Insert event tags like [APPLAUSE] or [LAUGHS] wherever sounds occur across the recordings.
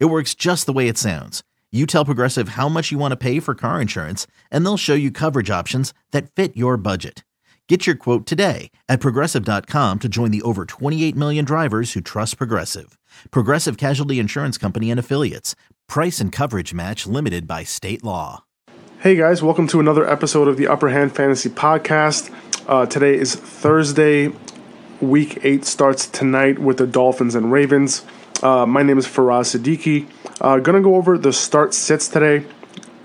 It works just the way it sounds. You tell Progressive how much you want to pay for car insurance, and they'll show you coverage options that fit your budget. Get your quote today at progressive.com to join the over 28 million drivers who trust Progressive. Progressive Casualty Insurance Company and Affiliates. Price and coverage match limited by state law. Hey guys, welcome to another episode of the Upper Hand Fantasy Podcast. Uh, today is Thursday. Week 8 starts tonight with the Dolphins and Ravens. Uh, my name is Faraz Siddiqi. Uh, gonna go over the start sits today.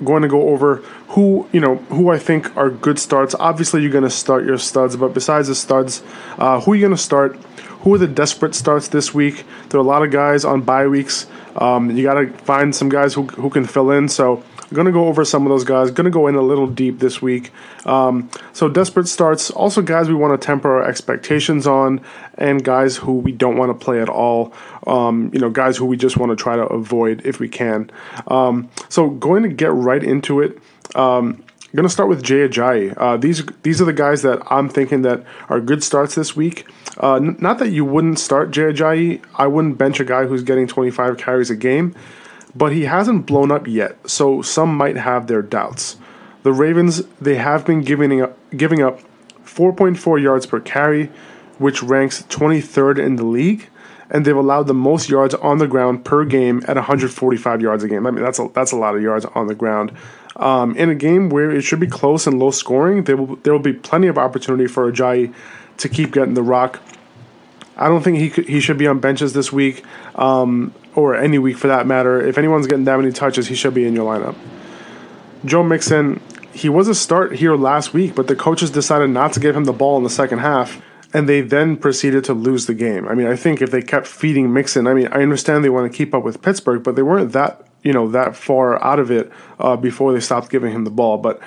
Going to go over who you know who I think are good starts. Obviously, you're gonna start your studs, but besides the studs, uh, who are you gonna start? Who are the desperate starts this week? There are a lot of guys on bye weeks. Um, you got to find some guys who, who can fill in. So Going to go over some of those guys. Going to go in a little deep this week. Um, so desperate starts. Also guys we want to temper our expectations on, and guys who we don't want to play at all. Um, you know, guys who we just want to try to avoid if we can. Um, so going to get right into it. Um, I'm going to start with Jay Ajayi. Uh, these these are the guys that I'm thinking that are good starts this week. Uh, n- not that you wouldn't start Jay Ajayi. I wouldn't bench a guy who's getting 25 carries a game but he hasn't blown up yet, so some might have their doubts. The Ravens, they have been giving up, giving up 4.4 yards per carry, which ranks 23rd in the league, and they've allowed the most yards on the ground per game at 145 yards a game. I mean, that's a, that's a lot of yards on the ground. Um, in a game where it should be close and low scoring, there will, there will be plenty of opportunity for Ajayi to keep getting the rock. I don't think he could, he should be on benches this week. Um, or any week for that matter. If anyone's getting that many touches, he should be in your lineup. Joe Mixon, he was a start here last week, but the coaches decided not to give him the ball in the second half, and they then proceeded to lose the game. I mean, I think if they kept feeding Mixon, I mean, I understand they want to keep up with Pittsburgh, but they weren't that you know that far out of it uh, before they stopped giving him the ball. But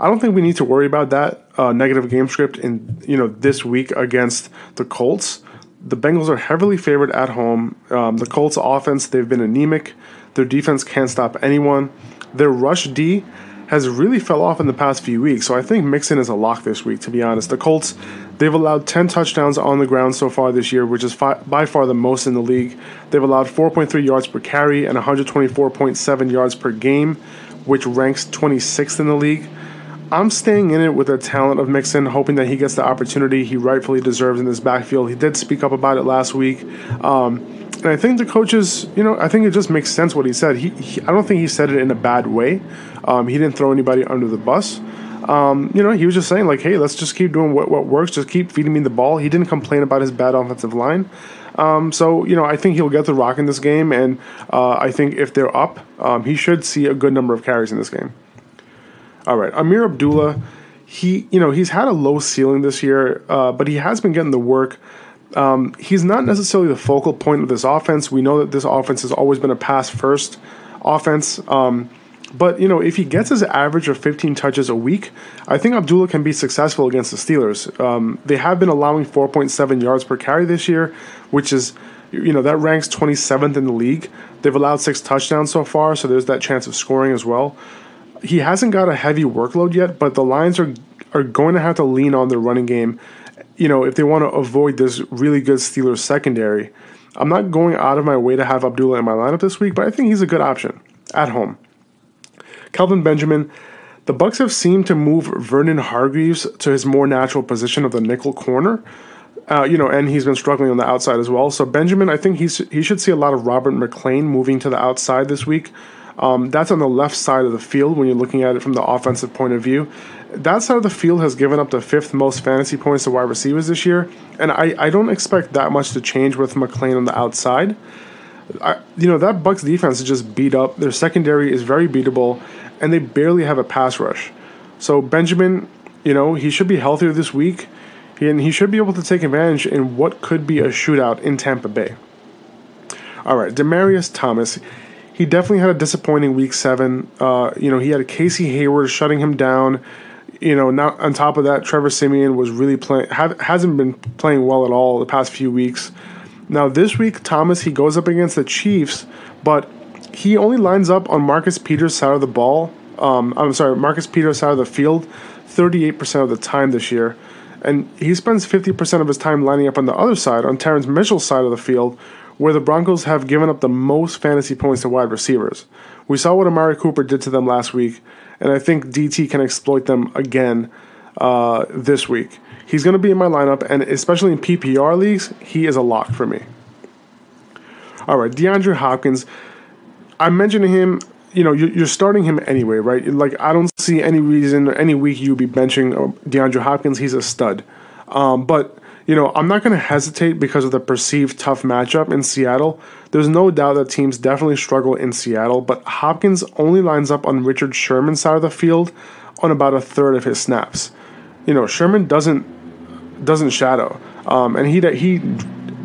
I don't think we need to worry about that uh, negative game script in you know this week against the Colts the Bengals are heavily favored at home. Um, the Colts' offense, they've been anemic. Their defense can't stop anyone. Their rush D has really fell off in the past few weeks, so I think Mixon is a lock this week, to be honest. The Colts, they've allowed 10 touchdowns on the ground so far this year, which is fi- by far the most in the league. They've allowed 4.3 yards per carry and 124.7 yards per game, which ranks 26th in the league. I'm staying in it with the talent of Mixon, hoping that he gets the opportunity he rightfully deserves in this backfield. He did speak up about it last week. Um, and I think the coaches, you know, I think it just makes sense what he said. He, he I don't think he said it in a bad way. Um, he didn't throw anybody under the bus. Um, you know, he was just saying like, "Hey, let's just keep doing what, what works. Just keep feeding me the ball." He didn't complain about his bad offensive line. Um, so you know, I think he'll get the rock in this game, and uh, I think if they're up, um, he should see a good number of carries in this game. All right, Ameer Abdullah, he you know he's had a low ceiling this year, uh, but he has been getting the work. Um, he's not necessarily the focal point of this offense. We know that this offense has always been a pass first offense. Um, but you know, if he gets his average of 15 touches a week, I think Abdullah can be successful against the Steelers. Um, they have been allowing 4.7 yards per carry this year, which is you know that ranks 27th in the league. They've allowed six touchdowns so far, so there's that chance of scoring as well he hasn't got a heavy workload yet, but the Lions are are going to have to lean on their running game. You know, if they want to avoid this really good Steelers secondary. I'm not going out of my way to have Abdullah in my lineup this week, but I think he's a good option at home. Kelvin Benjamin, the Bucs have seemed to move Vernon Hargreaves to his more natural position of the nickel corner. Uh, you know, and he's been struggling on the outside as well. So Benjamin, I think he's he should see a lot of Robert McClain moving to the outside this week. Um, that's on the left side of the field when you're looking at it from the offensive point of view. That side of the field has given up the fifth most fantasy points to wide receivers this year, and I, I don't expect that much to change with McClain on the outside. I, you know that Bucs defense is just beat up. Their secondary is very beatable, and they barely have a pass rush. So Benjamin, you know, he should be healthier this week, and he should be able to take advantage in what could be a shootout in Tampa Bay. All right, Demaryius Thomas he definitely had a disappointing week seven. Uh, you know, he had Casey Hayward shutting him down. You know, now on top of that, Trevor Siemian was really playing hasn't been playing well at all the past few weeks. Now this week, Thomas he goes up against the Chiefs, but he only lines up on Marcus Peters' side of the ball. Um, I'm sorry, Marcus Peters' side of the field, 38% of the time this year. And he spends 50% of his time lining up on the other side, on Terrance Mitchell's side of the field, where the Broncos have given up the most fantasy points to wide receivers. We saw what Amari Cooper did to them last week, and I think DT can exploit them again uh, this week. He's going to be in my lineup, and especially in PPR leagues, he is a lock for me. All right, DeAndre Hopkins. I'm mentioning him. You know, you're starting him anyway, right? Like, I don't see any reason or any week you'd be benching uh, DeAndre Hopkins. He's a stud. Um, but you know, I'm not going to hesitate because of the perceived tough matchup in Seattle. There's no doubt that teams definitely struggle in Seattle, but Hopkins only lines up on Richard Sherman's side of the field on about a third of his snaps. You know, Sherman doesn't doesn't shadow, um, and he he,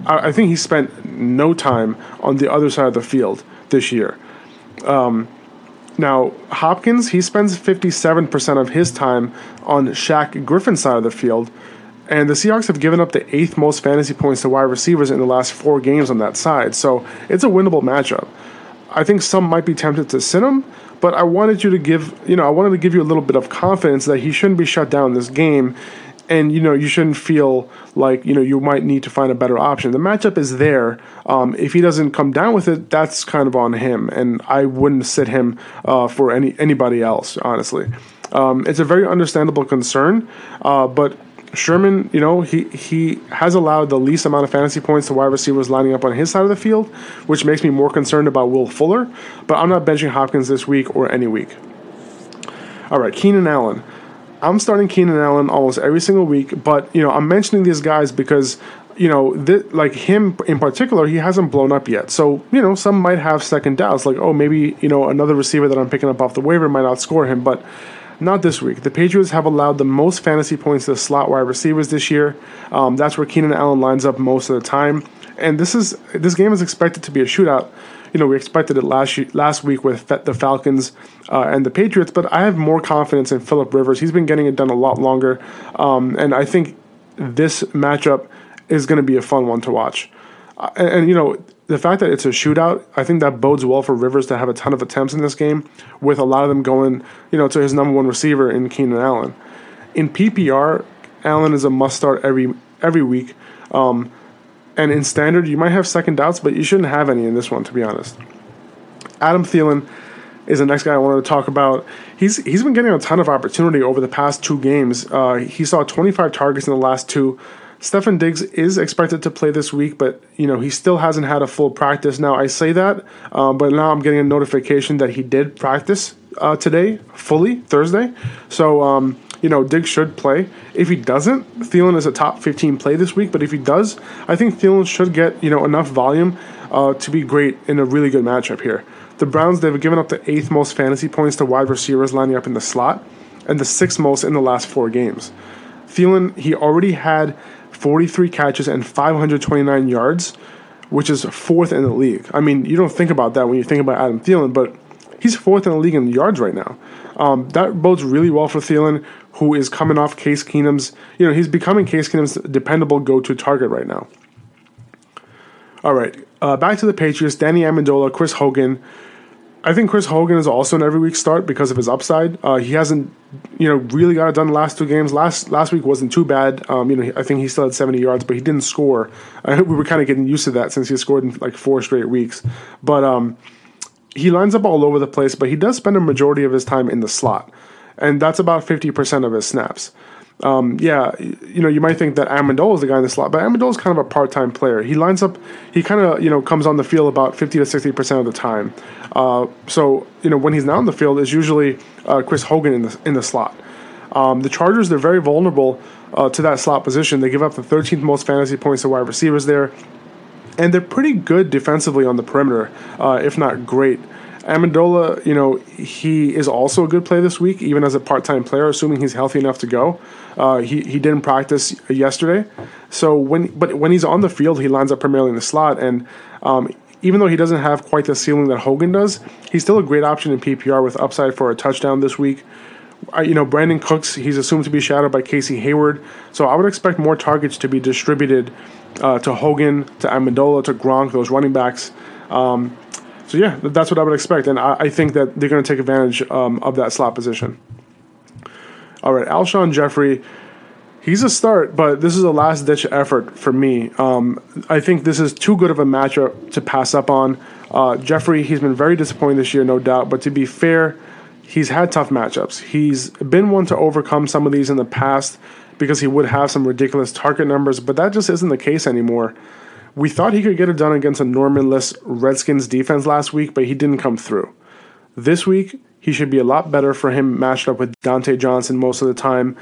I think he spent no time on the other side of the field this year. Um, now, Hopkins, he spends 57% of his time on Shaq Griffin's side of the field, and the Seahawks have given up the eighth most fantasy points to wide receivers in the last four games on that side. So it's a winnable matchup. I think some might be tempted to sit him, but I wanted you to give, you know, I wanted to give you a little bit of confidence that he shouldn't be shut down this game. And, you know, you shouldn't feel like, you know, you might need to find a better option. The matchup is there. Um, if he doesn't come down with it, that's kind of on him. And I wouldn't sit him uh, for any anybody else, honestly. Um, it's a very understandable concern, uh, but Sherman, you know, he he has allowed the least amount of fantasy points to wide receivers lining up on his side of the field, which makes me more concerned about Will Fuller. But I'm not benching Hopkins this week or any week. All right, Keenan Allen. I'm starting Keenan Allen almost every single week, but you know, I'm mentioning these guys because you know, th- like him in particular, he hasn't blown up yet. So, you know, some might have second doubts, like, oh, maybe, you know, another receiver that I'm picking up off the waiver might outscore him. But not this week. The Patriots have allowed the most fantasy points to slot wide receivers this year. Um, that's where Keenan Allen lines up most of the time. And this is this game is expected to be a shootout. You know, we expected it last last week with the Falcons uh, and the Patriots, but I have more confidence in Philip Rivers. He's been getting it done a lot longer, um, and I think this matchup is going to be a fun one to watch. And, and you know, the fact that it's a shootout, I think that bodes well for Rivers to have a ton of attempts in this game, with a lot of them going, you know, to his number one receiver in Keenan Allen. In PPR, Allen is a must start every every week. Um, and in standard, you might have second doubts, but you shouldn't have any in this one, to be honest. Adam Thielen is the next guy I wanted to talk about. He's he's been getting a ton of opportunity over the past two games. Uh, he saw 25 targets in the last two. Stefon Diggs is expected to play this week, but you know he still hasn't had a full practice. Now I say that, um, but now I'm getting a notification that he did practice uh, today fully Thursday. So um, you know Diggs should play. If he doesn't, Thielen is a top 15 play this week. But if he does, I think Thielen should get you know enough volume uh, to be great in a really good matchup here. The Browns they've given up the eighth most fantasy points to wide receivers lining up in the slot, and the sixth most in the last four games. Thielen he already had 43 catches and 529 yards, which is fourth in the league. I mean, you don't think about that when you think about Adam Thielen, but he's fourth in the league in yards right now. Um, that bodes really well for Thielen, who is coming off Case Keenum's. You know, he's becoming Case Keenum's dependable go-to target right now. All right, uh, back to the Patriots. Danny Amendola, Chris Hogan. I think Chris Hogan is also an every week start because of his upside. Uh, he hasn't, you know, really got it done the last two games. Last last week wasn't too bad. Um, you know, I think he still had 70 yards, but he didn't score. [LAUGHS] We were kind of getting used to that since he scored in like four straight weeks. But um, he lines up all over the place, but he does spend a majority of his time in the slot, and that's about 50% of his snaps um, yeah, you know, you might think that Amendola is the guy in the slot, but Amendola is kind of a part-time player. He lines up, he kind of, you know, comes on the field about 50 to 60 percent of the time. Uh, so, you know, when he's not on the field, it's usually uh, Chris Hogan in the in the slot. Um, the Chargers, they're very vulnerable uh, to that slot position. They give up the 13th most fantasy points to wide receivers there, and they're pretty good defensively on the perimeter, uh, if not great. Amendola, you know, he is also a good play this week, even as a part-time player, assuming he's healthy enough to go. Uh, he he didn't practice yesterday, so when but when he's on the field, he lines up primarily in the slot, and um, even though he doesn't have quite the ceiling that Hogan does, he's still a great option in PPR with upside for a touchdown this week. Uh, you know, Brandin Cooks, he's assumed to be shadowed by Casey Hayward, so I would expect more targets to be distributed uh, to Hogan, to Amendola, to Gronk, those running backs. Um, so yeah, that's what I would expect, and I, I think that they're going to take advantage um, of that slot position. All right, Alshon Jeffery, he's a start, but this is a last ditch effort for me. Um, I think this is too good of a matchup to pass up on. Uh, Jeffery, he's been very disappointing this year, no doubt, but to be fair, he's had tough matchups. He's been one to overcome some of these in the past because he would have some ridiculous target numbers, but that just isn't the case anymore. We thought he could get it done against a Normanless Redskins defense last week, but he didn't come through. This week, he should be a lot better for him matched up with Dontae Johnson most of the time.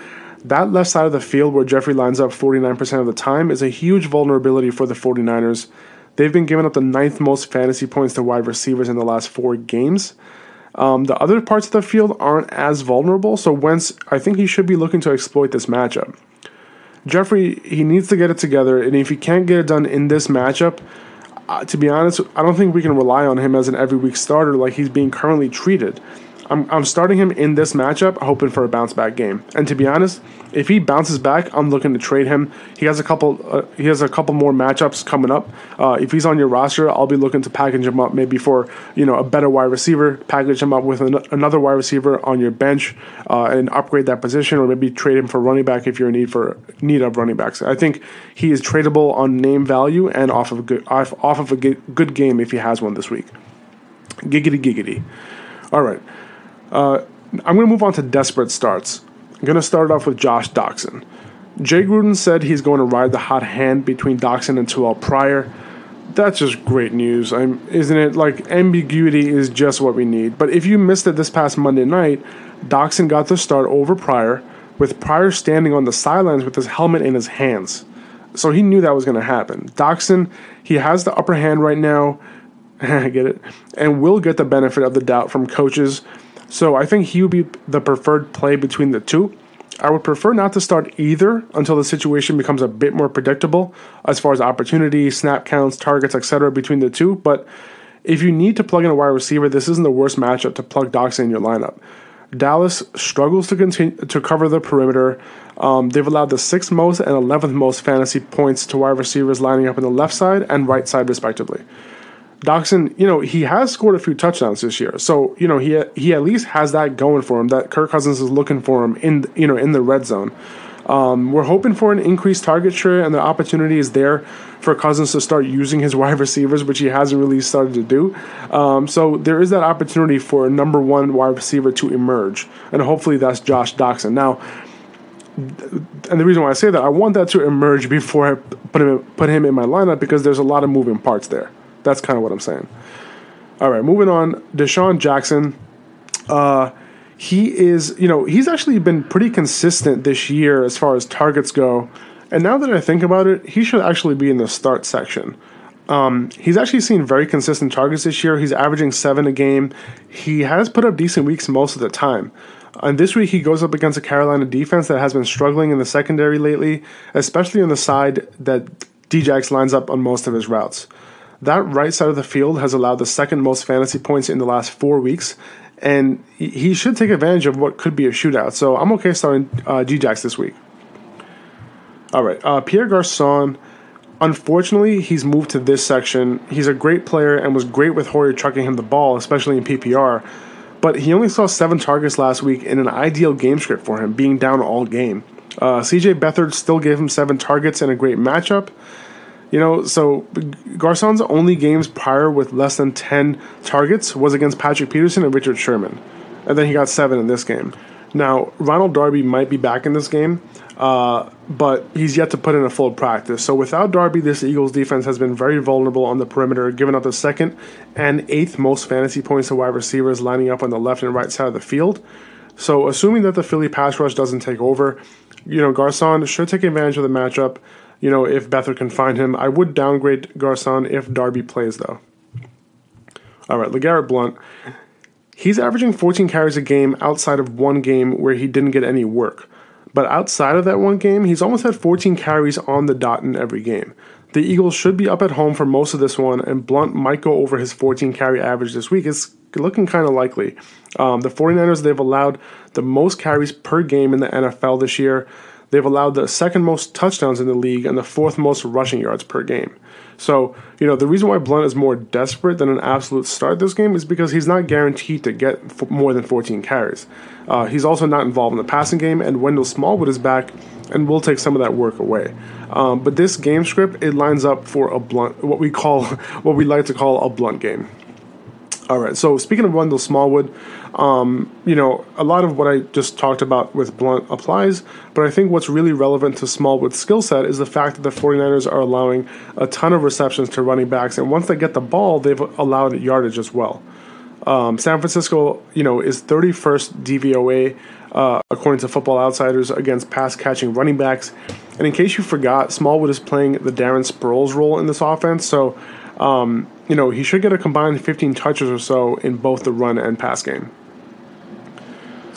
That left side of the field where Jeffery lines up 49% of the time is a huge vulnerability for the 49ers. They've been giving up the ninth most fantasy points to wide receivers in the last four games. Um, the other parts of the field aren't as vulnerable, so Wentz, I think he should be looking to exploit this matchup. Jeffery, he needs to get it together, and if he can't get it done in this matchup, uh, to be honest, I don't think we can rely on him as an every week starter like he's being currently treated. I'm, I'm starting him in this matchup, hoping for a bounce back game. And to be honest, if he bounces back, I'm looking to trade him. He has a couple. Uh, he has a couple more matchups coming up. Uh, if he's on your roster, I'll be looking to package him up maybe for you know a better wide receiver. Package him up with an, another wide receiver on your bench uh, and upgrade that position, or maybe trade him for running back if you're in need for need of running backs. I think he is tradable on name value and off of a good off, off of a good game if he has one this week. Giggity giggity. All right. Uh, I'm going to move on to desperate starts. I'm going to start off with Josh Doctson. Jay Gruden said he's going to ride the hot hand between Doctson and Terrelle Pryor. That's just great news, I'm, isn't it? Like, ambiguity is just what we need. But if you missed it this past Monday night, Doctson got the start over Pryor, with Pryor standing on the sidelines with his helmet in his hands. So he knew that was going to happen. Doctson, he has the upper hand right now. I [LAUGHS] get it. And will get the benefit of the doubt from coaches so I think he would be the preferred play between the two. I would prefer not to start either until the situation becomes a bit more predictable as far as opportunity, snap counts, targets, etc. between the two. But if you need to plug in a wide receiver, this isn't the worst matchup to plug Dox in your lineup. Dallas struggles to continue to cover the perimeter. Um, they've allowed the sixth most and eleventh most fantasy points to wide receivers lining up on the left side and right side, respectively. Doctson, you know, he has scored a few touchdowns this year, so you know he he at least has that going for him. That Kirk Cousins is looking for him in you know in the red zone. Um, we're hoping for an increased target share, and the opportunity is there for Cousins to start using his [LAUGHS] wide receivers, which he hasn't really started to do. Um, so there is that opportunity for a number one wide receiver to emerge, and hopefully that's Josh Doctson. Now, and the reason why I say that, I want that to emerge before I put him put him in my lineup because there's a lot of moving parts there. That's kind of what I'm saying. All right, moving on. DeSean Jackson. Uh, he is, you know, he's actually been pretty consistent this year as far as targets go. And now that I think about it, he should actually be in the start section. Um, he's actually seen very consistent targets this year. He's averaging seven a game. He has put up decent weeks most of the time. And this week he goes up against a Carolina defense that has been struggling in the secondary lately, especially on the side that Djax lines up on most of his routes. That right side of the field has allowed the second most fantasy points in the last four weeks, and he should take advantage of what could be a shootout. So I'm okay starting uh, Djax this week. All right, uh, Pierre Garcon. Unfortunately, he's moved to this section. He's a great player and was great with Hoyer trucking him the ball, especially in PPR. But he only saw seven targets last week in an ideal game script for him, being down all game. Uh, CJ Beathard still gave him seven targets in a great matchup. You know, so Garcon's only games prior with less than 10 targets was against Patrick Peterson and Richard Sherman. And then he got seven in this game. Now, Ronald Darby might be back in this game, uh, but he's yet to put in a full practice. So without Darby, this Eagles defense has been very vulnerable on the perimeter, giving up the second and eighth most fantasy points to wide receivers lining up on the left and right side of the field. So assuming that the Philly pass rush doesn't take over, you know, Garcon should take advantage of the matchup you know, if Beathard can find him. I would downgrade Garcon if Darby plays, though. All right, LeGarrette Blount. He's averaging 14 carries a game outside of one game where he didn't get any work. But outside of that one game, he's almost had 14 carries on the dot in every game. The Eagles should be up at home for most of this one, and Blount might go over his 14 carry average this week. It's looking kind of likely. Um, the 49ers, they've allowed the most carries per game in the NFL this year. They've allowed the second most touchdowns in the league and the fourth most rushing yards per game. So, you know, the reason why Blount is more desperate than an absolute start this game is because he's not guaranteed to get f- more than 14 carries. Uh, he's also not involved in the passing game, and Wendell Smallwood is back and will take some of that work away. Um, but this game script, it lines up for a blunt, what we call, [LAUGHS] what we like to call a blunt game. All right. So speaking of Wendell Smallwood, um, you know, a lot of what I just talked about with Blount applies, but I think what's really relevant to Smallwood's skill set is the fact that the 49ers are allowing a ton of receptions to running backs, and once they get the ball, they've allowed yardage as well. Um, San Francisco, you know, is 31st DVOA uh, according to Football Outsiders against pass catching running backs. And in case you forgot, Smallwood is playing the Darren Sproles role in this offense, so um, you know, he should get a combined 15 touches or so in both the run and pass game.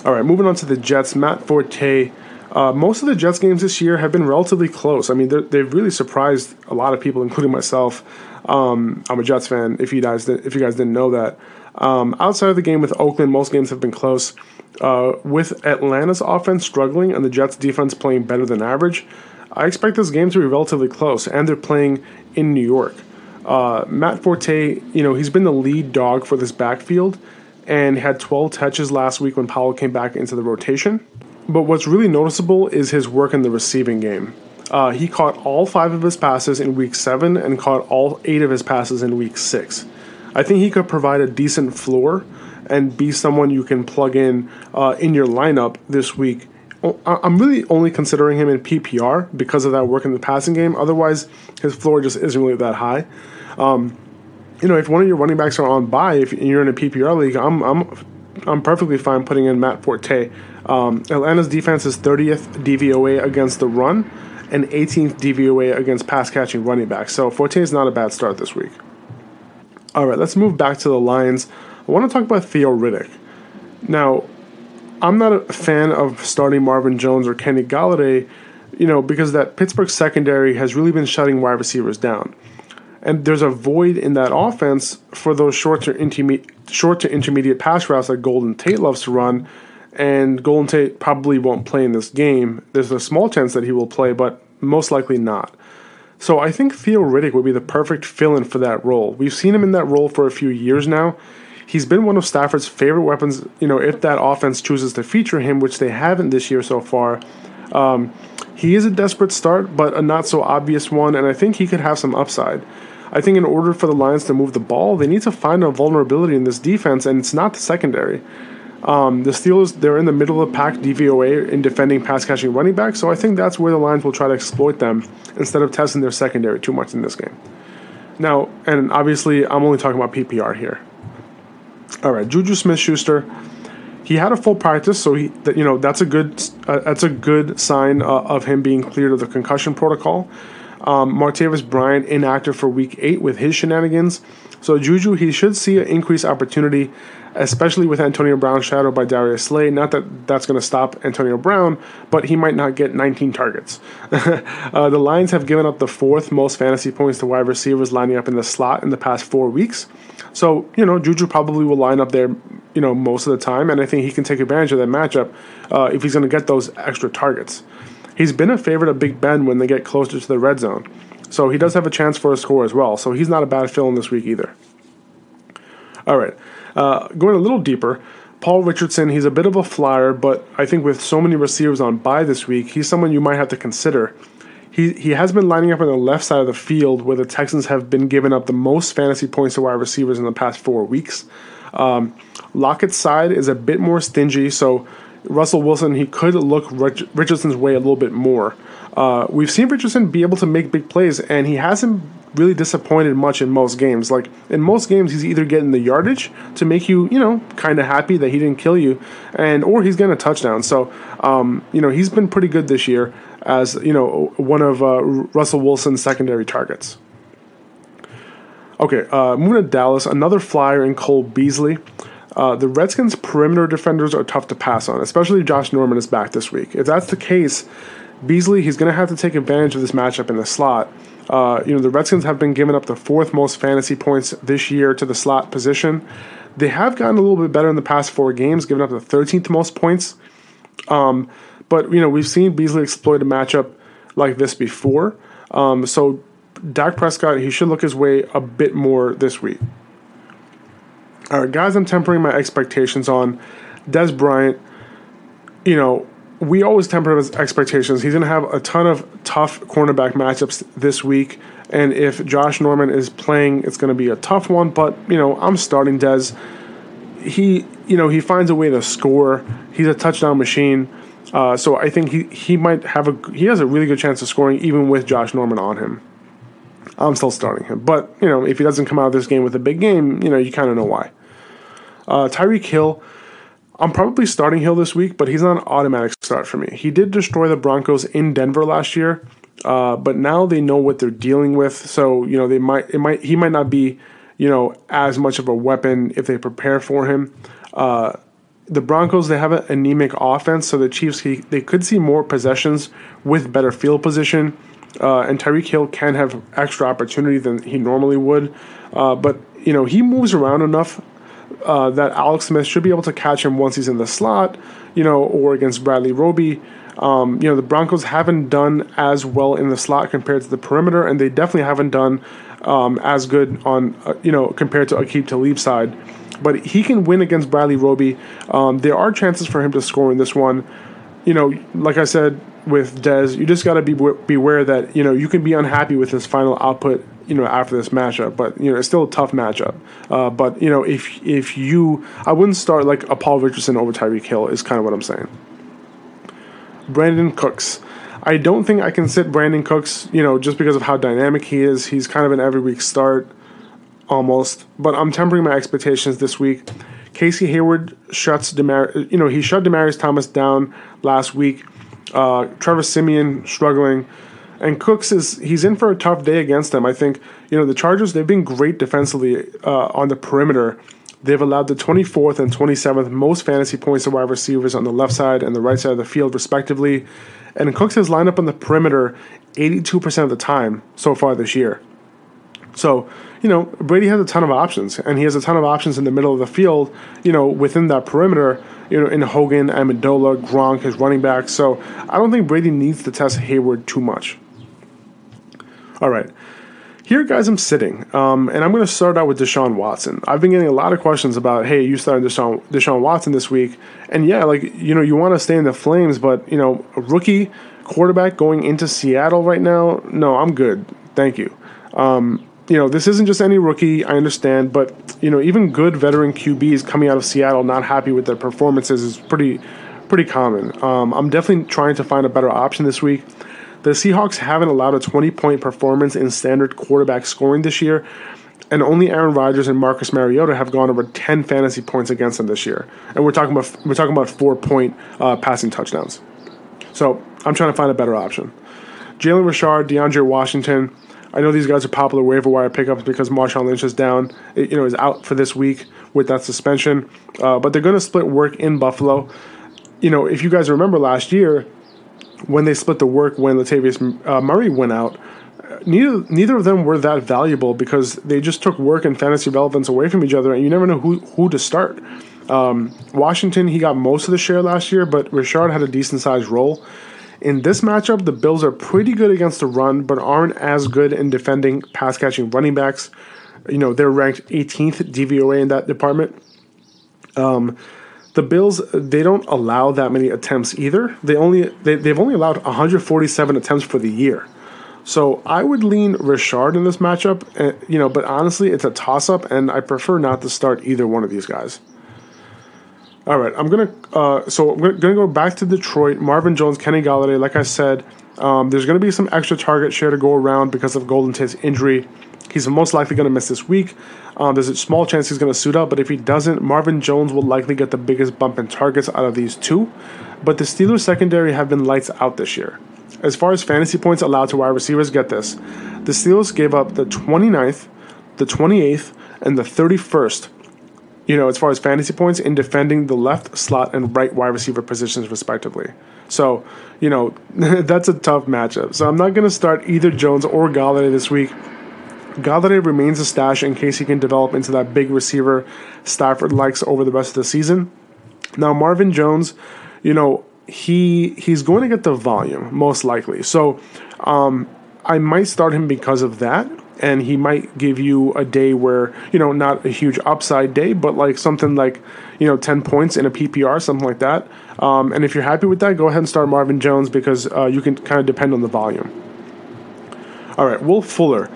All right, moving on to the Jets. Matt Forte. Uh, most of the Jets games this year have been relatively close. I mean, they've really surprised a lot of people, including myself. Um, I'm a Jets fan. If you guys if you guys didn't know that, um, outside of the game with Oakland, most games have been close. Uh, with Atlanta's offense struggling and the Jets' defense playing better than average, I expect this game to be relatively close. And they're playing in New York. Uh, Matt Forte, you know, he's been the lead dog for this backfield and had 12 touches last week when Powell came back into the rotation. But what's really noticeable is his work in the receiving game. Uh, he caught all five of his passes in week seven and caught all eight of his passes in week six. I think he could provide a decent floor and be someone you can plug in uh, in your lineup this week. I'm really only considering him in PPR because of that work in the passing game. Otherwise, his floor just isn't really that high. Um, you know, if one of your running backs are on bye, if you're in a PPR league, I'm I'm I'm perfectly fine putting in Matt Forte. Um, Atlanta's defense is 30th DVOA against the run and 18th DVOA against pass catching running backs. So Forte is not a bad start this week. All right, let's move back to the Lions. I want to talk about Theo Riddick. Now, I'm not a fan of starting Marvin Jones or Kenny Golladay, you know, because that Pittsburgh secondary has really been shutting wide receivers down and there's a void in that offense for those short to intermediate short to intermediate pass routes that Golden Tate loves to run. And Golden Tate probably won't play in this game. There's a small chance that he will play, but most likely not. So I think Theo Riddick would be the perfect fill-in for that role. We've seen him in that role for a few years now. He's been one of Stafford's favorite weapons. You know, if that offense chooses to feature him, which they haven't this year so far. Um, he is a desperate start, but a not so obvious one, and I think he could have some upside. I think in order for the Lions to move the ball, they need to find a vulnerability in this defense, and it's not the secondary. Um, the Steelers, they're in the middle of the pack DVOA in defending pass catching running back, so I think that's where the Lions will try to exploit them instead of testing their secondary too much in this game. Now, and obviously, I'm only talking about PPR here. All right, Juju Smith-Schuster, he had a full practice, so he, that, you know, that's a good, uh, that's a good sign uh, of him being cleared of the concussion protocol. Um, Martavis Bryant inactive for week eight with his shenanigans. So Juju, he should see an increased opportunity, especially with Antonio Brown shadowed by Darius Slay. Not that that's going to stop Antonio Brown, but he might not get 19 targets. [LAUGHS] uh, the Lions have given up the fourth most fantasy points to wide receivers lining up in the slot in the past four weeks. So, you know, Juju probably will line up there, you know, most of the time, and I think he can take advantage of that matchup uh, if he's going to get those extra targets. He's been a favorite of Big Ben when they get closer to the red zone. So he does have a chance for a score as well. So he's not a bad fill in this week either. All right. Uh, going a little deeper, Paul Richardson, he's a bit of a flyer, but I think with so many receivers on bye this week, he's someone you might have to consider. He, he has been lining up on the left side of the field where the Texans have been giving up the most fantasy points to wide receivers in the past four weeks. Um, Lockett's side is a bit more stingy, so Russell Wilson, he could look Rich- Richardson's way a little bit more. Uh, we've seen Richardson be able to make big plays, and he hasn't really disappointed much in most games. Like in most games, he's either getting the yardage to make you, you know, kind of happy that he didn't kill you, and or he's getting a touchdown. So, um, you know, he's been pretty good this year as you know one of uh, Russell Wilson's secondary targets. Okay, uh, moving to Dallas, another flyer in Cole Beasley. Uh, the Redskins' perimeter defenders are tough to pass on, especially if Josh Norman is back this week. If that's the case, Beasley he's going to have to take advantage of this matchup in the slot. Uh, you know, the Redskins have been giving up the fourth most fantasy points this year to the slot position. They have gotten a little bit better in the past four games, giving up the 13th most points. Um, but, you know, we've seen Beasley exploit a matchup like this before. Um, so Dak Prescott, he should look his way a bit more this week. All right, guys, I'm tempering my expectations on Dez Bryant. You know, we always temper his expectations. He's going to have a ton of tough cornerback matchups this week. And if Josh Norman is playing, it's going to be a tough one. But, you know, I'm starting Dez. He, you know, he finds a way to score. He's a touchdown machine. Uh, so I think he, he might have a he has a really good chance of scoring even with Josh Norman on him. I'm still starting him, but you know if he doesn't come out of this game with a big game, you know you kind of know why. Uh, Tyreek Hill, I'm probably starting Hill this week, but he's not an automatic start for me. He did destroy the Broncos in Denver last year, uh, but now they know what they're dealing with. So you know they might it might he might not be you know as much of a weapon if they prepare for him. Uh, the Broncos they have an anemic offense, so the Chiefs he, they could see more possessions with better field position. Uh, and Tyreek Hill can have extra opportunity than he normally would, uh, but you know he moves around enough uh, that Alex Smith should be able to catch him once he's in the slot, you know, or against Bradley Roby. Um, you know, the Broncos haven't done as well in the slot compared to the perimeter, and they definitely haven't done um, as good on, uh, you know, compared to Aqib Talib's side. But he can win against Bradley Roby. Um, there are chances for him to score in this one. You know, like I said with Dez, you just got to be beware that you know you can be unhappy with his final output you know after this matchup. But you know it's still a tough matchup. Uh, but you know if if you, I wouldn't start like a Paul Richardson over Tyreek Hill is kind of what I'm saying. Brandin Cooks. I don't think I can sit Brandin Cooks, you know, just because of how dynamic he is. He's kind of an every week start almost, but I'm tempering my expectations this week. Casey Hayward shuts Demar, you know, he shut Demaryius Thomas down last week. Uh, Trevor Siemian struggling and Cooks is he's in for a tough day against them. I think you know the Chargers they've been great defensively uh, on the perimeter. They've allowed the 24th and 27th most fantasy points to wide receivers on the left side and the right side of the field, respectively. And Cooks has lined up on the perimeter 82% of the time so far this year. So, you know, Brady has a ton of options, and he has a ton of options in the middle of the field, you know, within that perimeter, you know, in Hogan, Amendola, Gronk, his running back. So I don't think Brady needs to test Hayward too much. All right. Here, guys, I'm sitting, um, and I'm going to start out with Deshaun Watson. I've been getting a lot of questions about, hey, you started Deshaun, Deshaun Watson this week, and yeah, like you know, you want to stay in the flames, but you know, a rookie quarterback going into Seattle right now, no, I'm good, thank you. Um, you know, this isn't just any rookie, I understand, but you know, even good veteran QBs coming out of Seattle not happy with their performances is pretty, pretty common. Um, I'm definitely trying to find a better option this week. The Seahawks haven't allowed a 20 point performance in standard quarterback scoring this year, and only Aaron Rodgers and Marcus Mariota have gone over 10 fantasy points against them this year. And we're talking about we're talking about four point uh, passing touchdowns. So I'm trying to find a better option. Jalen Richard, DeAndre Washington. I know these guys are popular waiver wire pickups because Marshawn Lynch is down, you know, is out for this week with that suspension. Uh, but they're going to split work in Buffalo. You know, if you guys remember last year, when they split the work when Latavius uh, Murray went out, neither neither of them were that valuable because they just took work and fantasy relevance away from each other, and you never know who who to start. Um, Washington, he got most of the share last year, but Richard had a decent sized role. In this matchup, the Bills are pretty good against the run, but aren't as good in defending pass catching running backs. You know, they're ranked 18th DVOA in that department. Um, the Bills they don't allow that many attempts either. They only they, they've only allowed 147 attempts for the year. So I would lean Richard in this matchup, and, you know, but honestly, it's a toss up, and I prefer not to start either one of these guys. All right, I'm gonna uh, so I'm gonna go back to Detroit. Marvin Jones, Kenny Golladay. Like I said, um, there's gonna be some extra target share to go around because of Golden Tate's injury. He's most likely going to miss this week. Um, there's a small chance he's going to suit up, but if he doesn't, Marvin Jones will likely get the biggest bump in targets out of these two. But the Steelers secondary have been lights out this year. As far as fantasy points allowed to wide receivers, get this. The Steelers gave up the 29th, the 28th, and the 31st you know, as far as fantasy points in defending the left slot and right wide receiver positions, respectively. So, you know, [LAUGHS] that's a tough matchup. So I'm not going to start either Jones or Golladay this week. Golladay remains a stash in case he can develop into that big receiver Stafford likes over the rest of the season. Now, Marvin Jones, you know, he he's going to get the volume most likely. So, um, I might start him because of that and he might give you a day where you know not a huge upside day, but like something like you know ten points in a PPR, something like that. Um, and if you're happy with that, go ahead and start Marvin Jones because uh, you can kind of depend on the volume. All right, Will Fuller.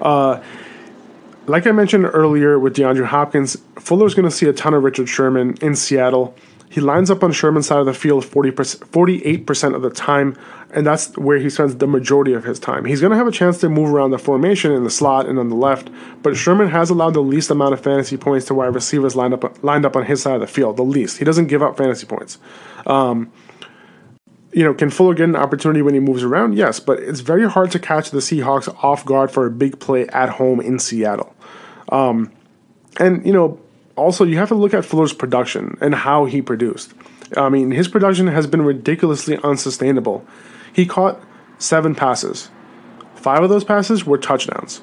Uh, like I mentioned earlier with DeAndre Hopkins, Fuller's going to see a ton of Richard Sherman in Seattle. He lines up on Sherman's side of the field 40%, 48% of the time, and that's where he spends the majority of his time. He's going to have a chance to move around the formation in the slot and on the left, but Sherman has allowed the least amount of fantasy points to wide receivers lined up lined up on his side of the field. The least. He doesn't give up fantasy points. Um, you know, can Fuller get an opportunity when he moves around? Yes, but it's very hard to catch the Seahawks off guard for a big play at home in Seattle. Um, and you know, also you have to look at Fuller's production and how he produced. I mean, his production has been ridiculously unsustainable. He caught seven passes. Five of those passes were touchdowns.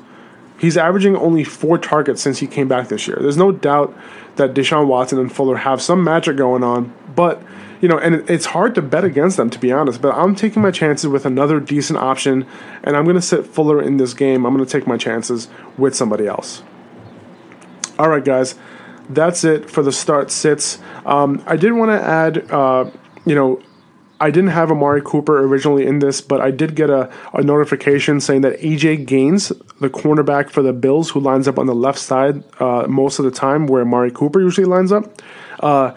He's averaging only four targets since he came back this year. There's no doubt that Deshaun Watson and Fuller have some magic going on, but you know, and it's hard to bet against them to be honest. But I'm taking my chances with another decent option, and I'm going to sit Fuller in this game. I'm going to take my chances with somebody else. All right, guys that's it for the start sits. Um, I did want to add, uh, you know, I didn't have Amari Cooper originally in this, but I did get a, a notification saying that EJ Gaines, the cornerback for the Bills, who lines up on the left side uh, most of the time, where Amari Cooper usually lines up, uh,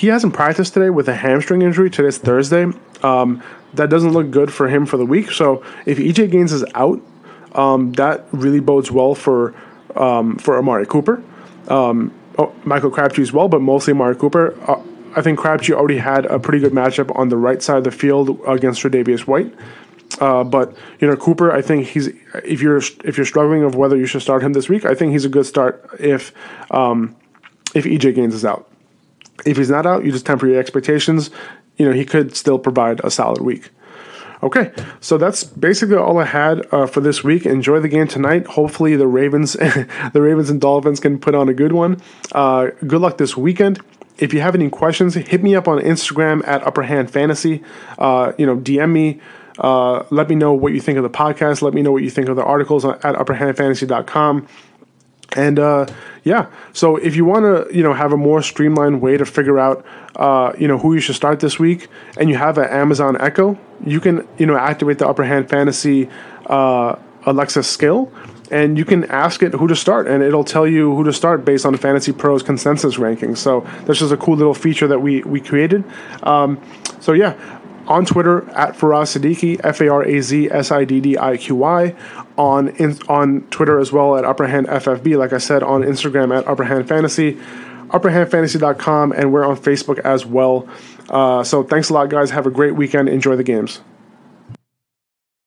he hasn't practiced today with a hamstring injury. Today's Thursday. Um, that doesn't look good for him for the week. So if EJ Gaines is out, um, that really bodes well for um, for Amari Cooper. Um, oh, Michael Crabtree as well, but mostly Amari Cooper. Uh, I think Crabtree already had a pretty good matchup on the right side of the field against Tre'Davious White. Uh, but you know Cooper, I think he's if you're if you're struggling of whether you should start him this week, I think he's a good start if um, if EJ Gaines is out. If he's not out, you just temper your expectations. You know he could still provide a solid week. Okay, so that's basically all I had uh, for this week. Enjoy the game tonight. Hopefully, the Ravens, [LAUGHS] the Ravens and Dolphins can put on a good one. Uh, good luck this weekend. If you have any questions, hit me up on Instagram at Upper Hand Fantasy. Uh, you know, DM me. Uh, let me know what you think of the podcast. Let me know what you think of the articles at upperhandfantasy.com. And uh, yeah, so if you want to, you know, have a more streamlined way to figure out, uh, you know, who you should start this week, and you have an Amazon Echo, you can, you know, activate the Upper Hand Fantasy uh, Alexa skill, and you can ask it who to start, and it'll tell you who to start based on Fantasy Pros consensus rankings. So that's just a cool little feature that we we created. Um, so yeah, on Twitter at Faraz Siddiqi, F A R A Z S I D D I Q Y. On in, on Twitter as well at Upperhand FFB. Like I said, on Instagram at Upperhand Fantasy, upperhandfantasy.com, and we're on Facebook as well. Uh, so thanks a lot, guys. Have a great weekend. Enjoy the games.